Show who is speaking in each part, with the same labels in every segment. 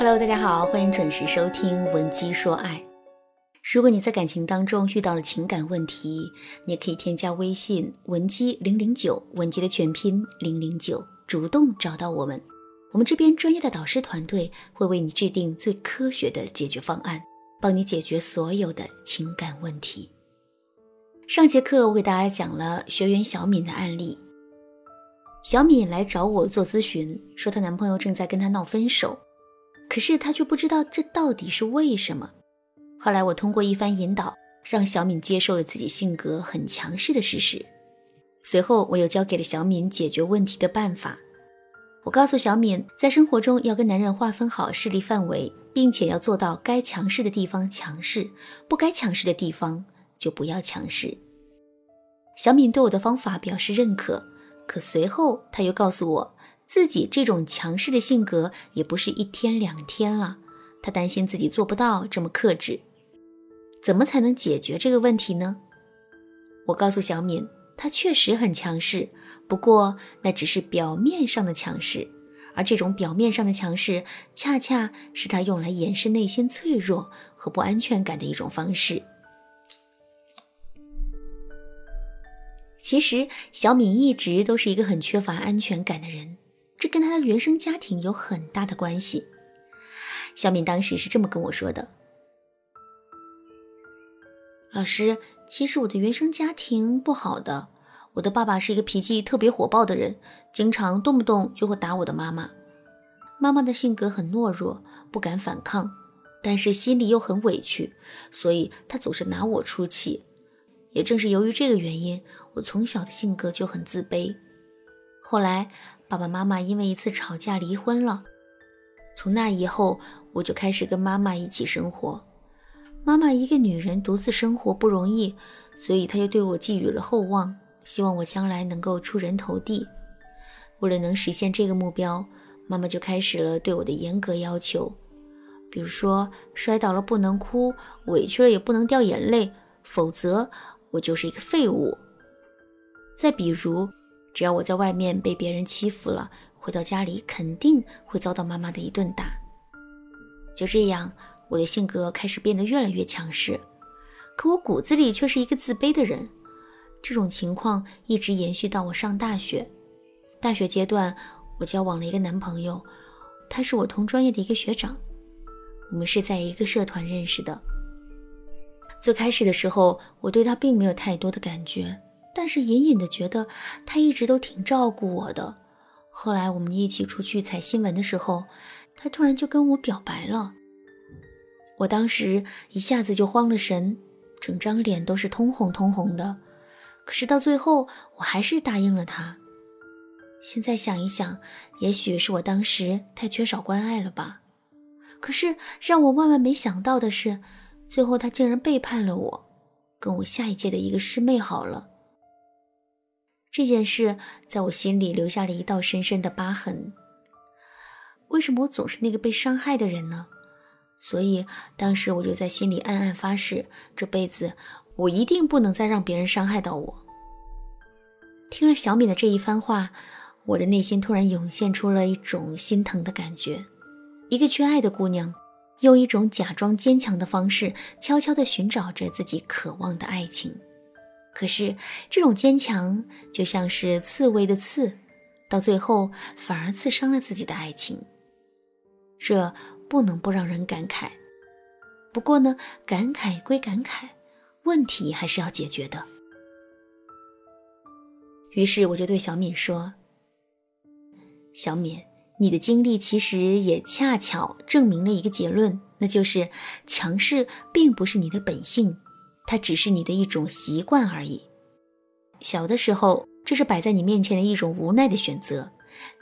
Speaker 1: Hello，大家好，欢迎准时收听《文姬说爱》。如果你在感情当中遇到了情感问题，你也可以添加微信文姬零零九，文姬的全拼零零九，主动找到我们，我们这边专业的导师团队会为你制定最科学的解决方案，帮你解决所有的情感问题。上节课我给大家讲了学员小敏的案例，小敏来找我做咨询，说她男朋友正在跟她闹分手。可是他却不知道这到底是为什么。后来我通过一番引导，让小敏接受了自己性格很强势的事实。随后我又教给了小敏解决问题的办法。我告诉小敏，在生活中要跟男人划分好势力范围，并且要做到该强势的地方强势，不该强势的地方就不要强势。小敏对我的方法表示认可，可随后他又告诉我。自己这种强势的性格也不是一天两天了，他担心自己做不到这么克制，怎么才能解决这个问题呢？我告诉小敏，他确实很强势，不过那只是表面上的强势，而这种表面上的强势，恰恰是他用来掩饰内心脆弱和不安全感的一种方式。其实，小敏一直都是一个很缺乏安全感的人。这跟他的原生家庭有很大的关系。小敏当时是这么跟我说的：“老师，其实我的原生家庭不好的，我的爸爸是一个脾气特别火爆的人，经常动不动就会打我的妈妈。妈妈的性格很懦弱，不敢反抗，但是心里又很委屈，所以她总是拿我出气。也正是由于这个原因，我从小的性格就很自卑。后来。”爸爸妈妈因为一次吵架离婚了，从那以后我就开始跟妈妈一起生活。妈妈一个女人独自生活不容易，所以她就对我寄予了厚望，希望我将来能够出人头地。为了能实现这个目标，妈妈就开始了对我的严格要求，比如说摔倒了不能哭，委屈了也不能掉眼泪，否则我就是一个废物。再比如。只要我在外面被别人欺负了，回到家里肯定会遭到妈妈的一顿打。就这样，我的性格开始变得越来越强势，可我骨子里却是一个自卑的人。这种情况一直延续到我上大学。大学阶段，我交往了一个男朋友，他是我同专业的一个学长，我们是在一个社团认识的。最开始的时候，我对他并没有太多的感觉。但是隐隐的觉得他一直都挺照顾我的。后来我们一起出去采新闻的时候，他突然就跟我表白了。我当时一下子就慌了神，整张脸都是通红通红的。可是到最后，我还是答应了他。现在想一想，也许是我当时太缺少关爱了吧。可是让我万万没想到的是，最后他竟然背叛了我，跟我下一届的一个师妹好了。这件事在我心里留下了一道深深的疤痕。为什么我总是那个被伤害的人呢？所以当时我就在心里暗暗发誓，这辈子我一定不能再让别人伤害到我。听了小敏的这一番话，我的内心突然涌现出了一种心疼的感觉。一个缺爱的姑娘，用一种假装坚强的方式，悄悄地寻找着自己渴望的爱情。可是，这种坚强就像是刺猬的刺，到最后反而刺伤了自己的爱情。这不能不让人感慨。不过呢，感慨归感慨，问题还是要解决的。于是我就对小敏说：“小敏，你的经历其实也恰巧证明了一个结论，那就是强势并不是你的本性。”它只是你的一种习惯而已。小的时候，这是摆在你面前的一种无奈的选择；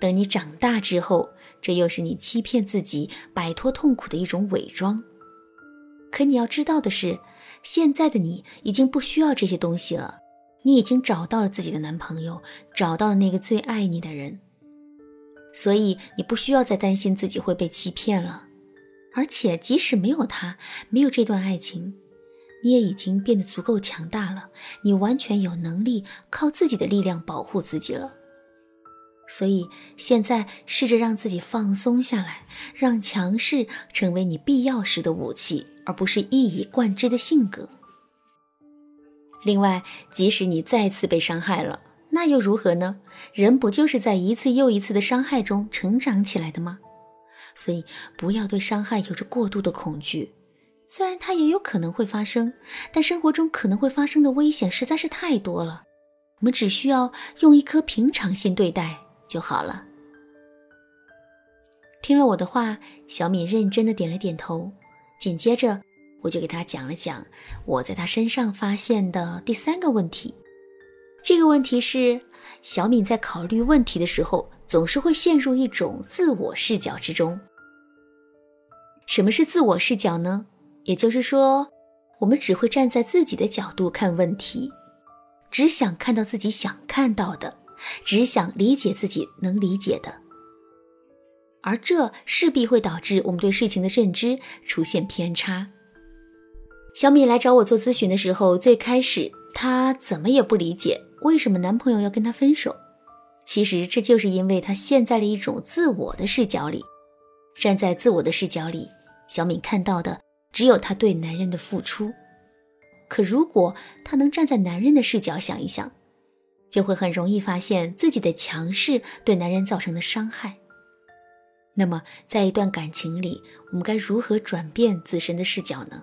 Speaker 1: 等你长大之后，这又是你欺骗自己、摆脱痛苦的一种伪装。可你要知道的是，现在的你已经不需要这些东西了。你已经找到了自己的男朋友，找到了那个最爱你的人，所以你不需要再担心自己会被欺骗了。而且，即使没有他，没有这段爱情。你也已经变得足够强大了，你完全有能力靠自己的力量保护自己了。所以现在试着让自己放松下来，让强势成为你必要时的武器，而不是一以贯之的性格。另外，即使你再次被伤害了，那又如何呢？人不就是在一次又一次的伤害中成长起来的吗？所以，不要对伤害有着过度的恐惧。虽然它也有可能会发生，但生活中可能会发生的危险实在是太多了。我们只需要用一颗平常心对待就好了。听了我的话，小敏认真的点了点头。紧接着，我就给他讲了讲我在他身上发现的第三个问题。这个问题是，小敏在考虑问题的时候，总是会陷入一种自我视角之中。什么是自我视角呢？也就是说，我们只会站在自己的角度看问题，只想看到自己想看到的，只想理解自己能理解的，而这势必会导致我们对事情的认知出现偏差。小敏来找我做咨询的时候，最开始她怎么也不理解为什么男朋友要跟她分手。其实这就是因为她陷在了一种自我的视角里，站在自我的视角里，小敏看到的。只有她对男人的付出，可如果她能站在男人的视角想一想，就会很容易发现自己的强势对男人造成的伤害。那么，在一段感情里，我们该如何转变自身的视角呢？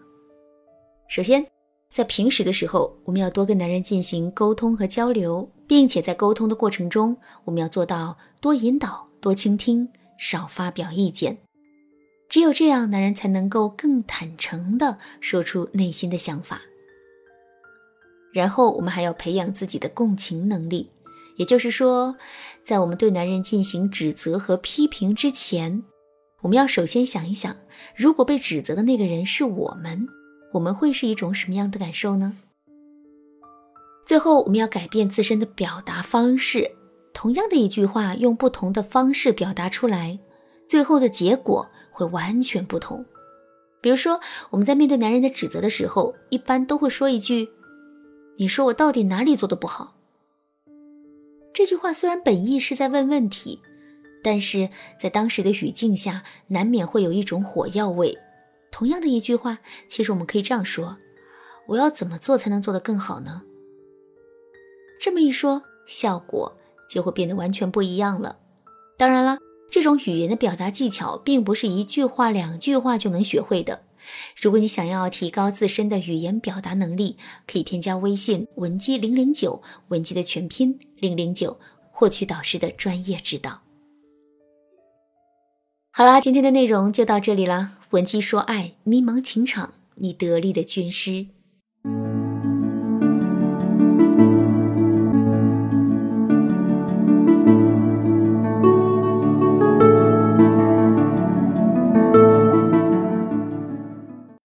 Speaker 1: 首先，在平时的时候，我们要多跟男人进行沟通和交流，并且在沟通的过程中，我们要做到多引导、多倾听，少发表意见。只有这样，男人才能够更坦诚地说出内心的想法。然后，我们还要培养自己的共情能力，也就是说，在我们对男人进行指责和批评之前，我们要首先想一想，如果被指责的那个人是我们，我们会是一种什么样的感受呢？最后，我们要改变自身的表达方式，同样的一句话，用不同的方式表达出来。最后的结果会完全不同。比如说，我们在面对男人的指责的时候，一般都会说一句：“你说我到底哪里做的不好？”这句话虽然本意是在问问题，但是在当时的语境下，难免会有一种火药味。同样的一句话，其实我们可以这样说：“我要怎么做才能做得更好呢？”这么一说，效果就会变得完全不一样了。当然了。这种语言的表达技巧，并不是一句话、两句话就能学会的。如果你想要提高自身的语言表达能力，可以添加微信文姬零零九，文姬的全拼零零九，获取导师的专业指导。好啦，今天的内容就到这里了。文姬说爱，迷茫情场，你得力的军师。